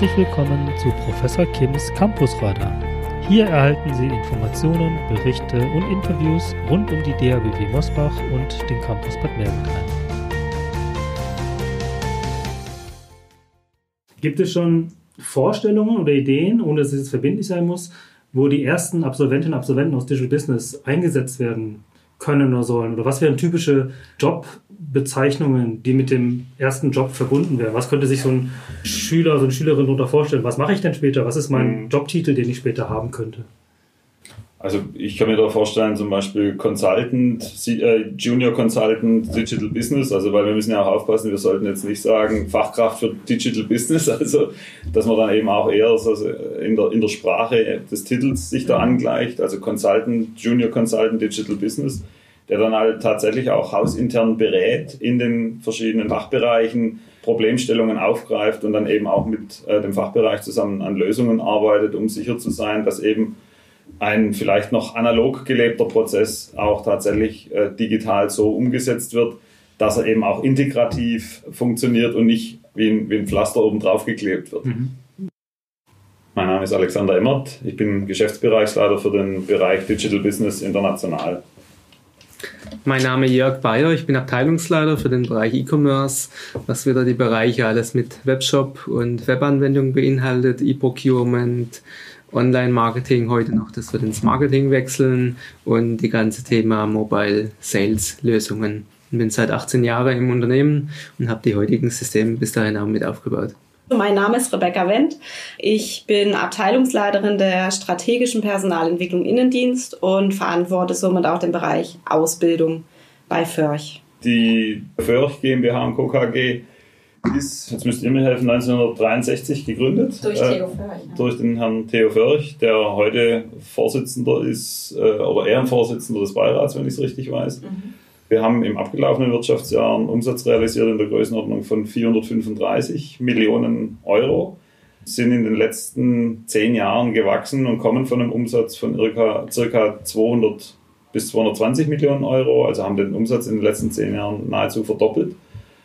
Herzlich willkommen zu Professor Kims Campusradar. Hier erhalten Sie Informationen, Berichte und Interviews rund um die DABW Mosbach und den Campus Bad Mergentheim. Gibt es schon Vorstellungen oder Ideen, ohne dass es verbindlich sein muss, wo die ersten Absolventinnen und Absolventen aus Digital Business eingesetzt werden können oder sollen? Oder was wären typische Jobbezeichnungen, die mit dem ersten Job verbunden wären? Was könnte sich so ein Schüler, so eine Schülerin darunter vorstellen? Was mache ich denn später? Was ist mein mhm. Jobtitel, den ich später haben könnte? Also ich kann mir da vorstellen, zum Beispiel Consultant, äh, Junior Consultant Digital Business, also weil wir müssen ja auch aufpassen, wir sollten jetzt nicht sagen Fachkraft für Digital Business, also dass man dann eben auch eher in, der, in der Sprache des Titels sich da mhm. angleicht, also Consultant, Junior Consultant Digital Business, der dann halt tatsächlich auch hausintern berät in den verschiedenen Fachbereichen, Problemstellungen aufgreift und dann eben auch mit äh, dem Fachbereich zusammen an Lösungen arbeitet, um sicher zu sein, dass eben ein vielleicht noch analog gelebter Prozess auch tatsächlich äh, digital so umgesetzt wird, dass er eben auch integrativ funktioniert und nicht wie ein, wie ein Pflaster oben drauf geklebt wird. Mhm. Mein Name ist Alexander Emmert, ich bin Geschäftsbereichsleiter für den Bereich Digital Business International. Mein Name ist Jörg Bayer, ich bin Abteilungsleiter für den Bereich E-Commerce, was wieder die Bereiche alles mit Webshop und Webanwendung beinhaltet, E-Procurement, Online-Marketing heute noch, dass wir ins Marketing wechseln und die ganze Thema Mobile Sales Lösungen. Ich bin seit 18 Jahren im Unternehmen und habe die heutigen Systeme bis dahin auch mit aufgebaut. Mein Name ist Rebecca Wendt. Ich bin Abteilungsleiterin der strategischen Personalentwicklung Innendienst und verantworte somit auch den Bereich Ausbildung bei Förch. Die Förch GmbH und Co. KG ist, jetzt müsst ihr mir helfen, 1963 gegründet. Durch Theo Förch. Ja. Durch den Herrn Theo Förch, der heute Vorsitzender ist, äh, oder Ehrenvorsitzender des Beirats, wenn ich es richtig weiß. Mhm. Wir haben im abgelaufenen Wirtschaftsjahr einen Umsatz realisiert in der Größenordnung von 435 Millionen Euro, sind in den letzten zehn Jahren gewachsen und kommen von einem Umsatz von circa, circa 200 bis 220 Millionen Euro, also haben den Umsatz in den letzten zehn Jahren nahezu verdoppelt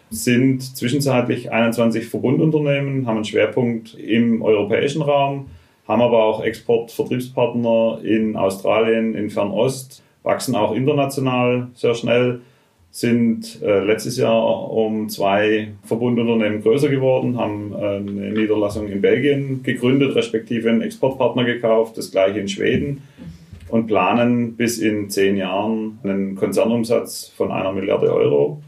sind zwischenzeitlich 21 Verbundunternehmen, haben einen Schwerpunkt im europäischen Raum, haben aber auch Exportvertriebspartner in Australien, in Fernost, wachsen auch international sehr schnell, sind äh, letztes Jahr um zwei Verbundunternehmen größer geworden, haben äh, eine Niederlassung in Belgien gegründet, respektive einen Exportpartner gekauft, das gleiche in Schweden und planen bis in zehn Jahren einen Konzernumsatz von einer Milliarde Euro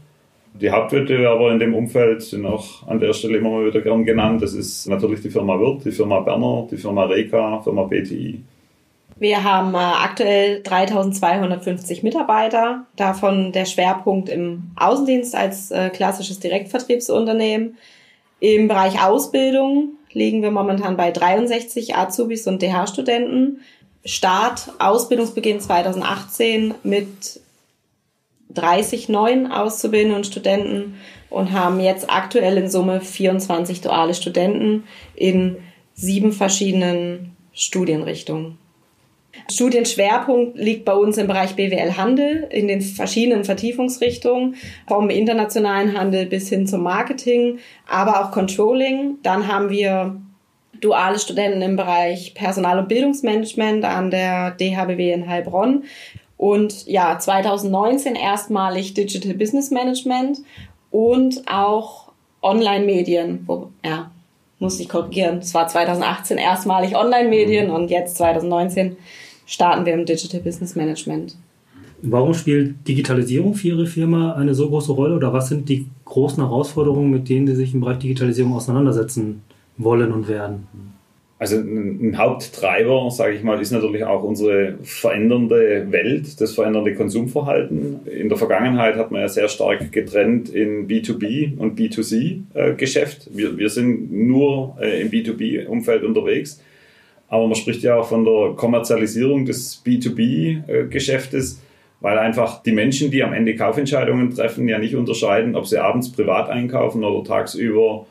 die Hauptwettbewerber in dem Umfeld sind auch an der Stelle immer mal wieder gern genannt. Das ist natürlich die Firma Wirth, die Firma Berner, die Firma Reka, Firma BTI. Wir haben äh, aktuell 3250 Mitarbeiter, davon der Schwerpunkt im Außendienst als äh, klassisches Direktvertriebsunternehmen. Im Bereich Ausbildung liegen wir momentan bei 63 Azubis und DH-Studenten. Start, Ausbildungsbeginn 2018 mit 30 neuen Auszubildende und Studenten und haben jetzt aktuell in Summe 24 duale Studenten in sieben verschiedenen Studienrichtungen. Studienschwerpunkt liegt bei uns im Bereich BWL Handel in den verschiedenen Vertiefungsrichtungen, vom internationalen Handel bis hin zum Marketing, aber auch Controlling. Dann haben wir duale Studenten im Bereich Personal- und Bildungsmanagement an der DHBW in Heilbronn und ja, 2019 erstmalig Digital Business Management und auch Online-Medien. Ja, muss ich korrigieren. Es war 2018 erstmalig Online-Medien mhm. und jetzt 2019 starten wir im Digital Business Management. Warum spielt Digitalisierung für Ihre Firma eine so große Rolle oder was sind die großen Herausforderungen, mit denen Sie sich im Bereich Digitalisierung auseinandersetzen wollen und werden? Also ein Haupttreiber, sage ich mal, ist natürlich auch unsere verändernde Welt, das verändernde Konsumverhalten. In der Vergangenheit hat man ja sehr stark getrennt in B2B und B2C-Geschäft. Wir, wir sind nur äh, im B2B-Umfeld unterwegs. Aber man spricht ja auch von der Kommerzialisierung des B2B-Geschäftes, weil einfach die Menschen, die am Ende Kaufentscheidungen treffen, ja nicht unterscheiden, ob sie abends privat einkaufen oder tagsüber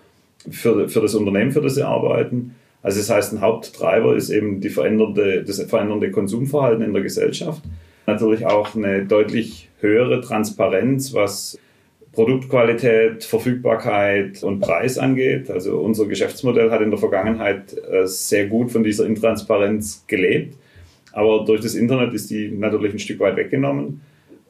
für, für das Unternehmen, für das sie arbeiten. Also das heißt, ein Haupttreiber ist eben die veränderte, das verändernde Konsumverhalten in der Gesellschaft. Natürlich auch eine deutlich höhere Transparenz, was Produktqualität, Verfügbarkeit und Preis angeht. Also unser Geschäftsmodell hat in der Vergangenheit äh, sehr gut von dieser Intransparenz gelebt. Aber durch das Internet ist die natürlich ein Stück weit weggenommen.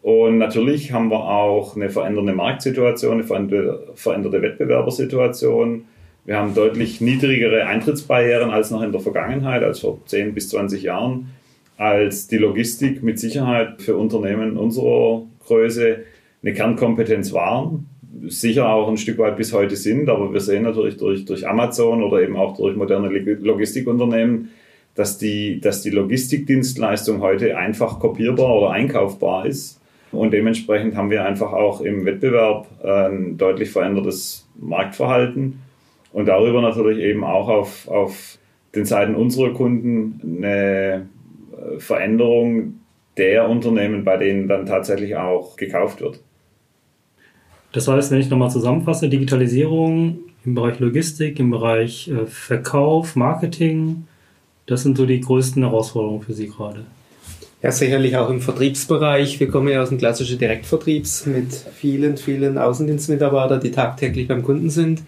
Und natürlich haben wir auch eine verändernde Marktsituation, eine veränderte Wettbewerbersituation. Wir haben deutlich niedrigere Eintrittsbarrieren als noch in der Vergangenheit, als vor 10 bis 20 Jahren, als die Logistik mit Sicherheit für Unternehmen unserer Größe eine Kernkompetenz waren. Sicher auch ein Stück weit bis heute sind, aber wir sehen natürlich durch, durch Amazon oder eben auch durch moderne Logistikunternehmen, dass die, dass die Logistikdienstleistung heute einfach kopierbar oder einkaufbar ist und dementsprechend haben wir einfach auch im Wettbewerb äh, ein deutlich verändertes Marktverhalten und darüber natürlich eben auch auf, auf den Seiten unserer Kunden eine äh, Veränderung der Unternehmen, bei denen dann tatsächlich auch gekauft wird. Das heißt, wenn ich nochmal zusammenfasse, Digitalisierung im Bereich Logistik, im Bereich äh, Verkauf, Marketing, das sind so die größten Herausforderungen für Sie gerade. Ja, sicherlich auch im Vertriebsbereich. Wir kommen ja aus dem klassischen Direktvertriebs mit vielen, vielen Außendienstmitarbeitern, die tagtäglich beim Kunden sind.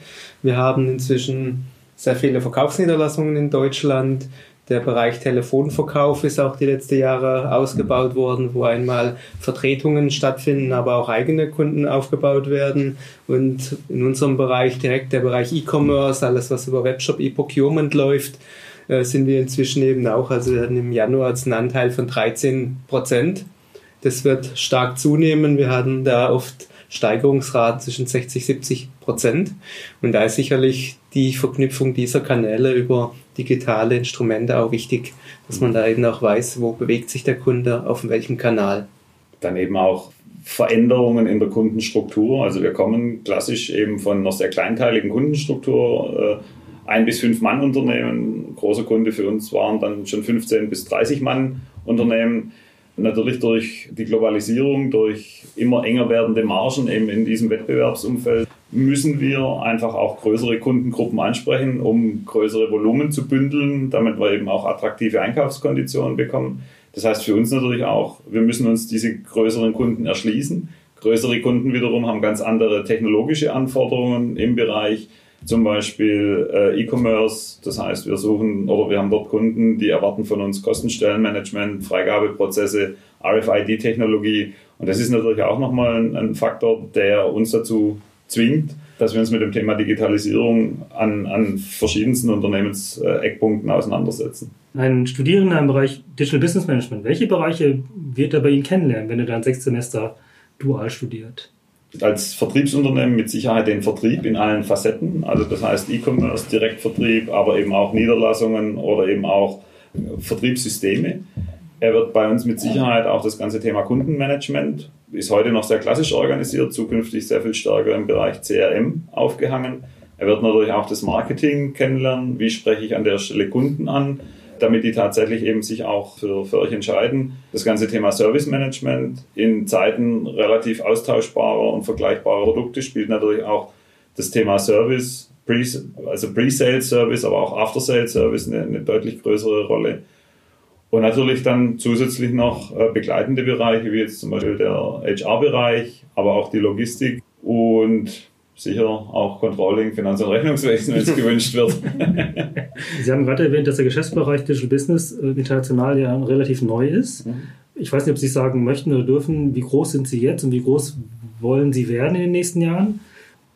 Wir haben inzwischen sehr viele Verkaufsniederlassungen in Deutschland. Der Bereich Telefonverkauf ist auch die letzten Jahre ausgebaut worden, wo einmal Vertretungen stattfinden, aber auch eigene Kunden aufgebaut werden. Und in unserem Bereich direkt der Bereich E-Commerce, alles was über Webshop, E-Procurement läuft, äh, sind wir inzwischen eben auch, also wir hatten im Januar einen Anteil von 13 Prozent. Das wird stark zunehmen. Wir hatten da oft Steigerungsraten zwischen 60, 70 Prozent. Und da ist sicherlich die Verknüpfung dieser Kanäle über digitale Instrumente auch wichtig, dass man da eben auch weiß, wo bewegt sich der Kunde, auf welchem Kanal. Dann eben auch Veränderungen in der Kundenstruktur. Also wir kommen klassisch eben von einer sehr kleinteiligen Kundenstruktur äh, ein bis fünf Mann Unternehmen. Großer Kunde für uns waren dann schon 15 bis 30 Mann Unternehmen. Natürlich durch die Globalisierung, durch immer enger werdende Margen eben in diesem Wettbewerbsumfeld müssen wir einfach auch größere Kundengruppen ansprechen, um größere Volumen zu bündeln, damit wir eben auch attraktive Einkaufskonditionen bekommen. Das heißt für uns natürlich auch, wir müssen uns diese größeren Kunden erschließen. Größere Kunden wiederum haben ganz andere technologische Anforderungen im Bereich zum Beispiel äh, E-Commerce. Das heißt, wir suchen oder wir haben dort Kunden, die erwarten von uns Kostenstellenmanagement, Freigabeprozesse, RFID-Technologie. Und das ist natürlich auch nochmal ein, ein Faktor, der uns dazu zwingt, dass wir uns mit dem Thema Digitalisierung an, an verschiedensten Unternehmenseckpunkten auseinandersetzen. Ein Studierender im Bereich Digital Business Management, welche Bereiche wird er bei Ihnen kennenlernen, wenn er dann sechs Semester dual studiert? Als Vertriebsunternehmen mit Sicherheit den Vertrieb in allen Facetten, also das heißt E-Commerce, Direktvertrieb, aber eben auch Niederlassungen oder eben auch Vertriebssysteme. Er wird bei uns mit Sicherheit auch das ganze Thema Kundenmanagement, ist heute noch sehr klassisch organisiert, zukünftig sehr viel stärker im Bereich CRM aufgehangen. Er wird natürlich auch das Marketing kennenlernen, wie spreche ich an der Stelle Kunden an, damit die tatsächlich eben sich auch für, für euch entscheiden. Das ganze Thema Service Management in Zeiten relativ austauschbarer und vergleichbarer Produkte spielt natürlich auch das Thema Service, Pre, also Pre-Sales Service, aber auch After-Sales Service eine, eine deutlich größere Rolle. Und natürlich dann zusätzlich noch äh, begleitende Bereiche, wie jetzt zum Beispiel der HR-Bereich, aber auch die Logistik und sicher auch Controlling, Finanz- und Rechnungswesen, wenn es gewünscht wird. Sie haben gerade erwähnt, dass der Geschäftsbereich Digital Business äh, international ja relativ neu ist. Mhm. Ich weiß nicht, ob Sie sagen möchten oder dürfen, wie groß sind Sie jetzt und wie groß wollen Sie werden in den nächsten Jahren?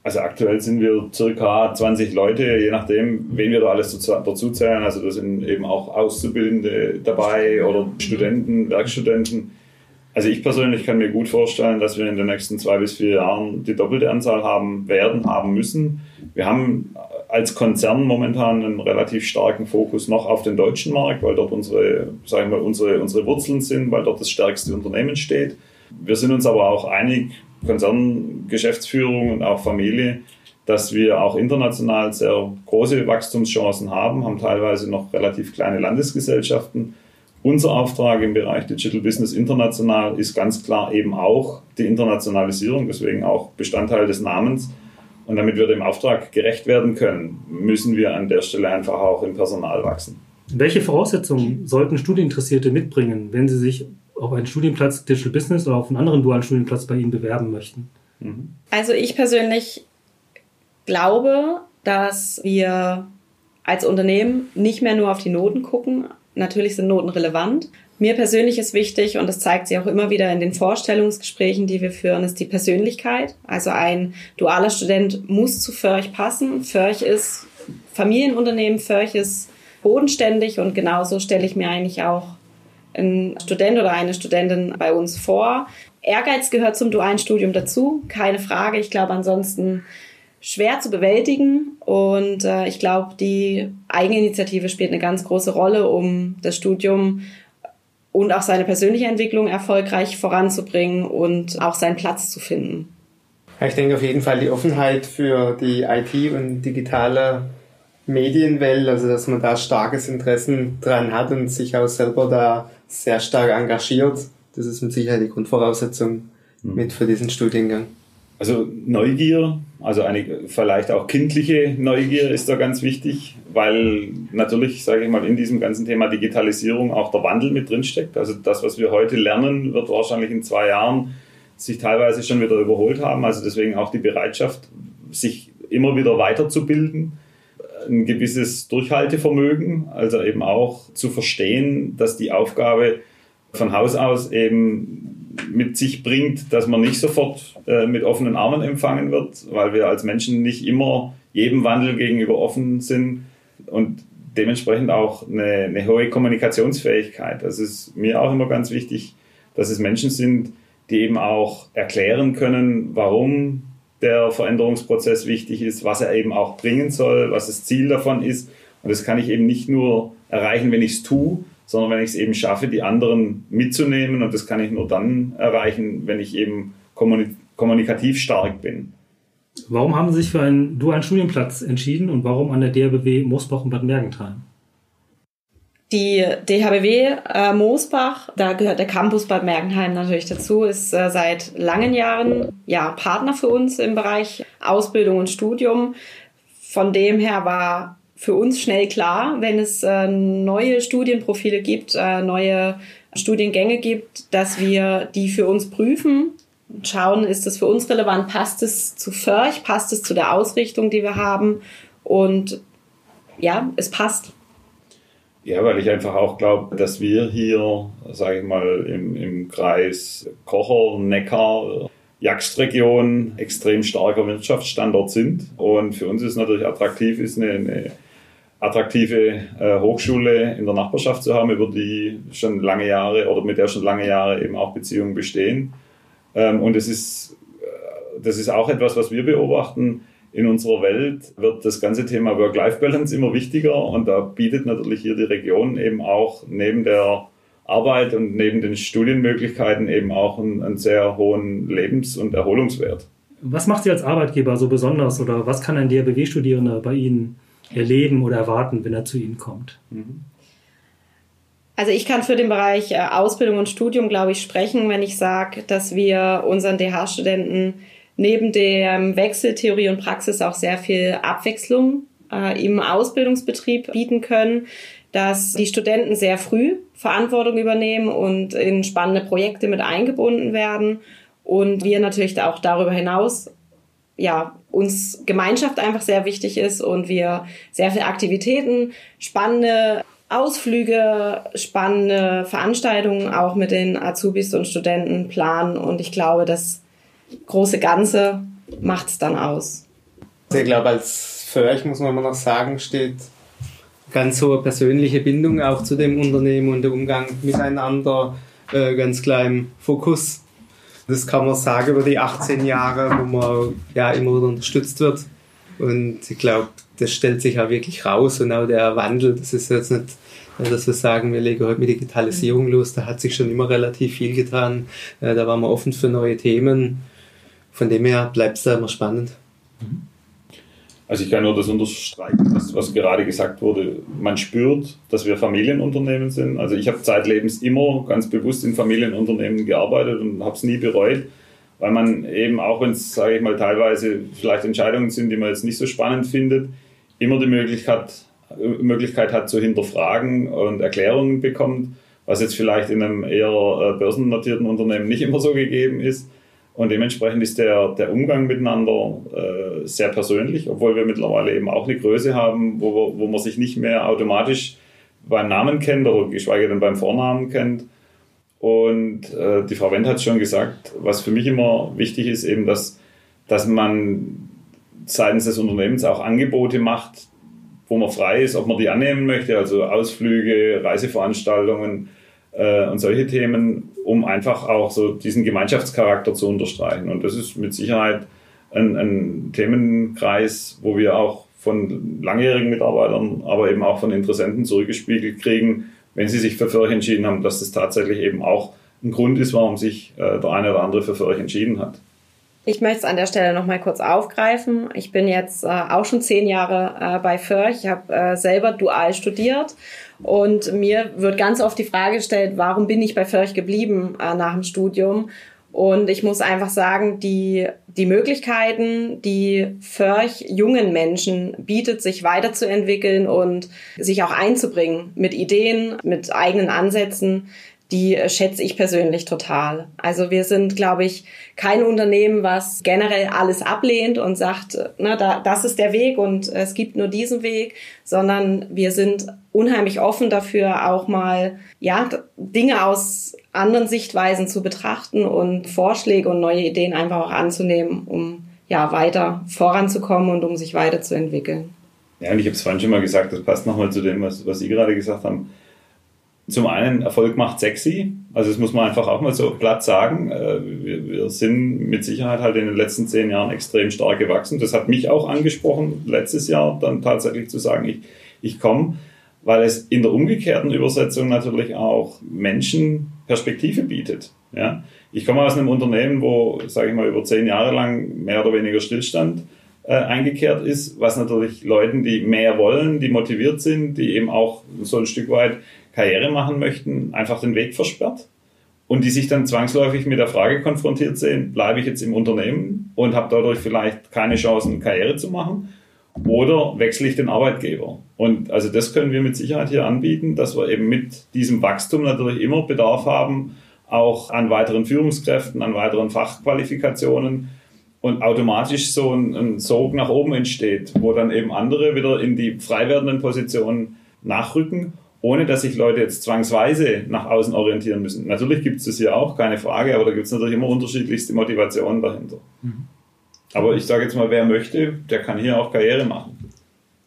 Also aktuell sind wir circa 20 Leute, je nachdem, wen wir da alles dazu zählen. Also da sind eben auch Auszubildende dabei oder Studenten, Werkstudenten. Also ich persönlich kann mir gut vorstellen, dass wir in den nächsten zwei bis vier Jahren die doppelte Anzahl haben werden, haben müssen. Wir haben als Konzern momentan einen relativ starken Fokus noch auf den deutschen Markt, weil dort unsere, sagen wir, unsere, unsere Wurzeln sind, weil dort das stärkste Unternehmen steht. Wir sind uns aber auch einig, Konzerngeschäftsführung und auch Familie, dass wir auch international sehr große Wachstumschancen haben, haben teilweise noch relativ kleine Landesgesellschaften unser Auftrag im Bereich Digital Business international ist ganz klar eben auch die Internationalisierung, deswegen auch Bestandteil des Namens. Und damit wir dem Auftrag gerecht werden können, müssen wir an der Stelle einfach auch im Personal wachsen. Welche Voraussetzungen sollten Studieninteressierte mitbringen, wenn sie sich auf einen Studienplatz Digital Business oder auf einen anderen dualen Studienplatz bei Ihnen bewerben möchten? Also ich persönlich glaube, dass wir als Unternehmen nicht mehr nur auf die Noten gucken. Natürlich sind Noten relevant. Mir persönlich ist wichtig, und das zeigt sich auch immer wieder in den Vorstellungsgesprächen, die wir führen, ist die Persönlichkeit. Also ein dualer Student muss zu Förch passen. Förch ist Familienunternehmen, Förch ist bodenständig und genauso stelle ich mir eigentlich auch einen Student oder eine Studentin bei uns vor. Ehrgeiz gehört zum dualen Studium dazu, keine Frage. Ich glaube ansonsten schwer zu bewältigen und äh, ich glaube, die Eigeninitiative spielt eine ganz große Rolle, um das Studium und auch seine persönliche Entwicklung erfolgreich voranzubringen und auch seinen Platz zu finden. Ich denke auf jeden Fall die Offenheit für die IT und digitale Medienwelt, also dass man da starkes Interesse dran hat und sich auch selber da sehr stark engagiert. Das ist mit Sicherheit die Grundvoraussetzung mhm. mit für diesen Studiengang. Also Neugier, also eine vielleicht auch kindliche Neugier ist da ganz wichtig, weil natürlich, sage ich mal, in diesem ganzen Thema Digitalisierung auch der Wandel mit drinsteckt. Also das, was wir heute lernen, wird wahrscheinlich in zwei Jahren sich teilweise schon wieder überholt haben. Also deswegen auch die Bereitschaft, sich immer wieder weiterzubilden, ein gewisses Durchhaltevermögen, also eben auch zu verstehen, dass die Aufgabe von Haus aus eben mit sich bringt, dass man nicht sofort äh, mit offenen Armen empfangen wird, weil wir als Menschen nicht immer jedem Wandel gegenüber offen sind und dementsprechend auch eine, eine hohe Kommunikationsfähigkeit. Das ist mir auch immer ganz wichtig, dass es Menschen sind, die eben auch erklären können, warum der Veränderungsprozess wichtig ist, was er eben auch bringen soll, was das Ziel davon ist. Und das kann ich eben nicht nur erreichen, wenn ich es tue, sondern wenn ich es eben schaffe, die anderen mitzunehmen. Und das kann ich nur dann erreichen, wenn ich eben kommunikativ stark bin. Warum haben Sie sich für einen dualen Studienplatz entschieden und warum an der DHBW Moosbach und Bad Mergentheim? Die DHBW äh, Moosbach, da gehört der Campus Bad Mergentheim natürlich dazu, ist äh, seit langen Jahren ja, Partner für uns im Bereich Ausbildung und Studium. Von dem her war für uns schnell klar, wenn es äh, neue Studienprofile gibt, äh, neue Studiengänge gibt, dass wir die für uns prüfen, schauen, ist das für uns relevant, passt es zu Förch, passt es zu der Ausrichtung, die wir haben und ja, es passt. Ja, weil ich einfach auch glaube, dass wir hier, sage ich mal, im, im Kreis Kocher, Neckar, Jagstregion extrem starker Wirtschaftsstandort sind. Und für uns ist natürlich attraktiv, ist eine, eine attraktive äh, Hochschule in der Nachbarschaft zu haben, über die schon lange Jahre oder mit der schon lange Jahre eben auch Beziehungen bestehen. Ähm, und es ist, äh, das ist auch etwas, was wir beobachten. In unserer Welt wird das ganze Thema Work-Life-Balance immer wichtiger und da bietet natürlich hier die Region eben auch neben der Arbeit und neben den Studienmöglichkeiten eben auch einen, einen sehr hohen Lebens- und Erholungswert. Was macht Sie als Arbeitgeber so besonders oder was kann ein DRBW-Studierender bei Ihnen erleben oder erwarten, wenn er zu Ihnen kommt? Also ich kann für den Bereich äh, Ausbildung und Studium, glaube ich, sprechen, wenn ich sage, dass wir unseren DH-Studenten neben dem Wechsel Theorie und Praxis auch sehr viel Abwechslung äh, im Ausbildungsbetrieb bieten können, dass die Studenten sehr früh Verantwortung übernehmen und in spannende Projekte mit eingebunden werden und wir natürlich auch darüber hinaus ja, uns Gemeinschaft einfach sehr wichtig ist und wir sehr viele Aktivitäten, spannende Ausflüge, spannende Veranstaltungen auch mit den Azubis und Studenten planen und ich glaube, das große Ganze macht es dann aus. Ich glaube, als für euch muss man immer noch sagen, steht ganz hohe persönliche Bindung auch zu dem Unternehmen und der Umgang miteinander äh, ganz klar im Fokus das kann man sagen über die 18 Jahre, wo man ja immer wieder unterstützt wird. Und ich glaube, das stellt sich auch wirklich raus und auch der Wandel, das ist jetzt nicht, dass wir sagen, wir legen heute mit Digitalisierung los, da hat sich schon immer relativ viel getan. Äh, da waren wir offen für neue Themen. Von dem her bleibt es da immer spannend. Also ich kann nur das unterstreichen, was, gerade gesagt wurde. Man spürt, dass wir Familienunternehmen sind. Also ich habe zeitlebens immer ganz bewusst in Familienunternehmen gearbeitet und habe es nie bereut, weil man eben auch, wenn es, sage ich mal, teilweise vielleicht Entscheidungen sind, die man jetzt nicht so spannend findet, immer die Möglichkeit, Möglichkeit hat zu hinterfragen und Erklärungen bekommt, was jetzt vielleicht in einem eher äh, börsennotierten Unternehmen nicht immer so gegeben ist. Und dementsprechend ist der, der Umgang miteinander äh, sehr persönlich, obwohl wir mittlerweile eben auch eine Größe haben, wo, wo man sich nicht mehr automatisch beim Namen kennt oder geschweige denn beim Vornamen kennt. Und äh, die Frau Wendt hat schon gesagt, was für mich immer wichtig ist, eben, dass, dass man seitens des Unternehmens auch Angebote macht, wo man frei ist, ob man die annehmen möchte, also Ausflüge, Reiseveranstaltungen äh, und solche Themen, um einfach auch so diesen Gemeinschaftscharakter zu unterstreichen. Und das ist mit Sicherheit ein, ein Themenkreis, wo wir auch von langjährigen Mitarbeitern, aber eben auch von Interessenten zurückgespiegelt kriegen, wenn sie sich für Förch entschieden haben, dass das tatsächlich eben auch ein Grund ist, warum sich äh, der eine oder andere für Förch entschieden hat. Ich möchte es an der Stelle noch mal kurz aufgreifen. Ich bin jetzt äh, auch schon zehn Jahre äh, bei Förch. Ich habe äh, selber dual studiert und mir wird ganz oft die Frage gestellt, warum bin ich bei Förch geblieben äh, nach dem Studium? Und ich muss einfach sagen, die, die Möglichkeiten, die Förch jungen Menschen bietet, sich weiterzuentwickeln und sich auch einzubringen mit Ideen, mit eigenen Ansätzen, die schätze ich persönlich total. Also wir sind, glaube ich, kein Unternehmen, was generell alles ablehnt und sagt, na, da, das ist der Weg und es gibt nur diesen Weg, sondern wir sind unheimlich offen dafür, auch mal ja Dinge aus anderen Sichtweisen zu betrachten und Vorschläge und neue Ideen einfach auch anzunehmen, um ja weiter voranzukommen und um sich weiterzuentwickeln. Ja, und ich habe es vorhin schon mal gesagt, das passt nochmal zu dem, was, was Sie gerade gesagt haben zum einen, Erfolg macht sexy. Also das muss man einfach auch mal so platt sagen. Äh, wir, wir, sind mit Sicherheit halt in den letzten zehn Jahren extrem stark gewachsen. Das hat mich auch angesprochen, letztes Jahr dann tatsächlich zu sagen, ich, ich komme, weil es in der umgekehrten Übersetzung natürlich auch Menschen Perspektive bietet. Ja? Ich komme aus einem Unternehmen, wo, sage ich mal, über zehn Jahre lang mehr oder weniger Stillstand äh, eingekehrt ist, was natürlich Leuten, die mehr wollen, die motiviert sind, die eben auch so ein Stück weit Karriere machen möchten, einfach den Weg versperrt und die sich dann zwangsläufig mit der Frage konfrontiert sehen, bleibe ich jetzt im Unternehmen und habe dadurch vielleicht keine Chancen, Karriere zu machen oder wechsle ich den Arbeitgeber? Und also das können wir mit Sicherheit hier anbieten, dass wir eben mit diesem Wachstum natürlich immer Bedarf haben, auch an weiteren Führungskräften, an weiteren Fachqualifikationen und automatisch so ein, ein Sog nach oben entsteht, wo dann eben andere wieder in die frei werdenden Positionen nachrücken ohne dass sich Leute jetzt zwangsweise nach außen orientieren müssen. Natürlich gibt es das hier auch, keine Frage, aber da gibt es natürlich immer unterschiedlichste Motivationen dahinter. Mhm. Aber ich sage jetzt mal, wer möchte, der kann hier auch Karriere machen.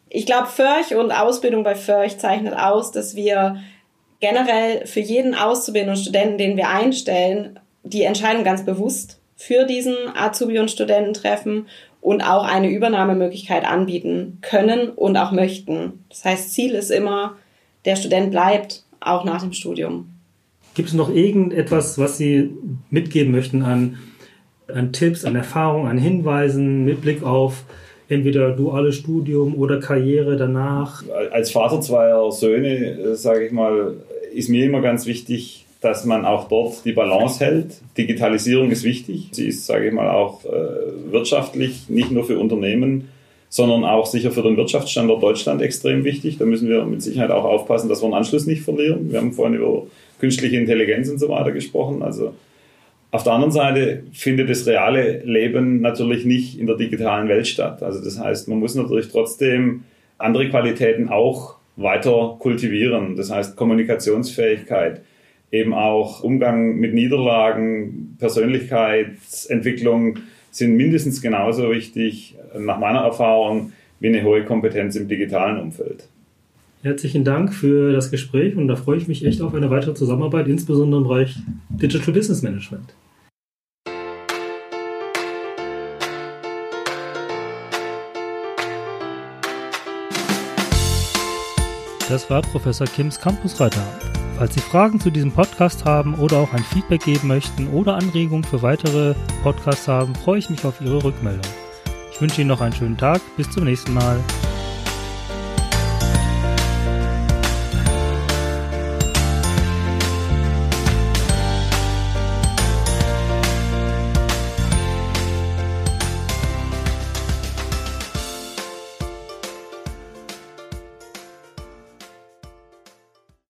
Ich glaube, Förch und Ausbildung bei Förch zeichnet aus, dass wir generell für jeden Auszubildenden und Studenten, den wir einstellen, die Entscheidung ganz bewusst für diesen Azubi- und Studenten treffen und auch eine Übernahmemöglichkeit anbieten können und auch möchten. Das heißt, Ziel ist immer, der Student bleibt, auch nach dem Studium. Gibt es noch irgendetwas, was Sie mitgeben möchten an, an Tipps, an Erfahrungen, an Hinweisen mit Blick auf entweder duales Studium oder Karriere danach? Als Vater zweier Söhne, äh, sage ich mal, ist mir immer ganz wichtig, dass man auch dort die Balance hält. Digitalisierung ist wichtig. Sie ist, sage ich mal, auch äh, wirtschaftlich, nicht nur für Unternehmen, sondern auch sicher für den Wirtschaftsstandort Deutschland extrem wichtig. Da müssen wir mit Sicherheit auch aufpassen, dass wir den Anschluss nicht verlieren. Wir haben vorhin über künstliche Intelligenz und so weiter gesprochen. Also auf der anderen Seite findet das reale Leben natürlich nicht in der digitalen Welt statt. Also das heißt, man muss natürlich trotzdem andere Qualitäten auch weiter kultivieren. Das heißt Kommunikationsfähigkeit, eben auch Umgang mit Niederlagen, Persönlichkeitsentwicklung, sind mindestens genauso wichtig, nach meiner Erfahrung, wie eine hohe Kompetenz im digitalen Umfeld. Herzlichen Dank für das Gespräch und da freue ich mich echt auf eine weitere Zusammenarbeit, insbesondere im Bereich Digital Business Management. Das war Professor Kims Campusreiter. Falls Sie Fragen zu diesem Podcast haben oder auch ein Feedback geben möchten oder Anregungen für weitere Podcasts haben, freue ich mich auf Ihre Rückmeldung. Ich wünsche Ihnen noch einen schönen Tag. Bis zum nächsten Mal.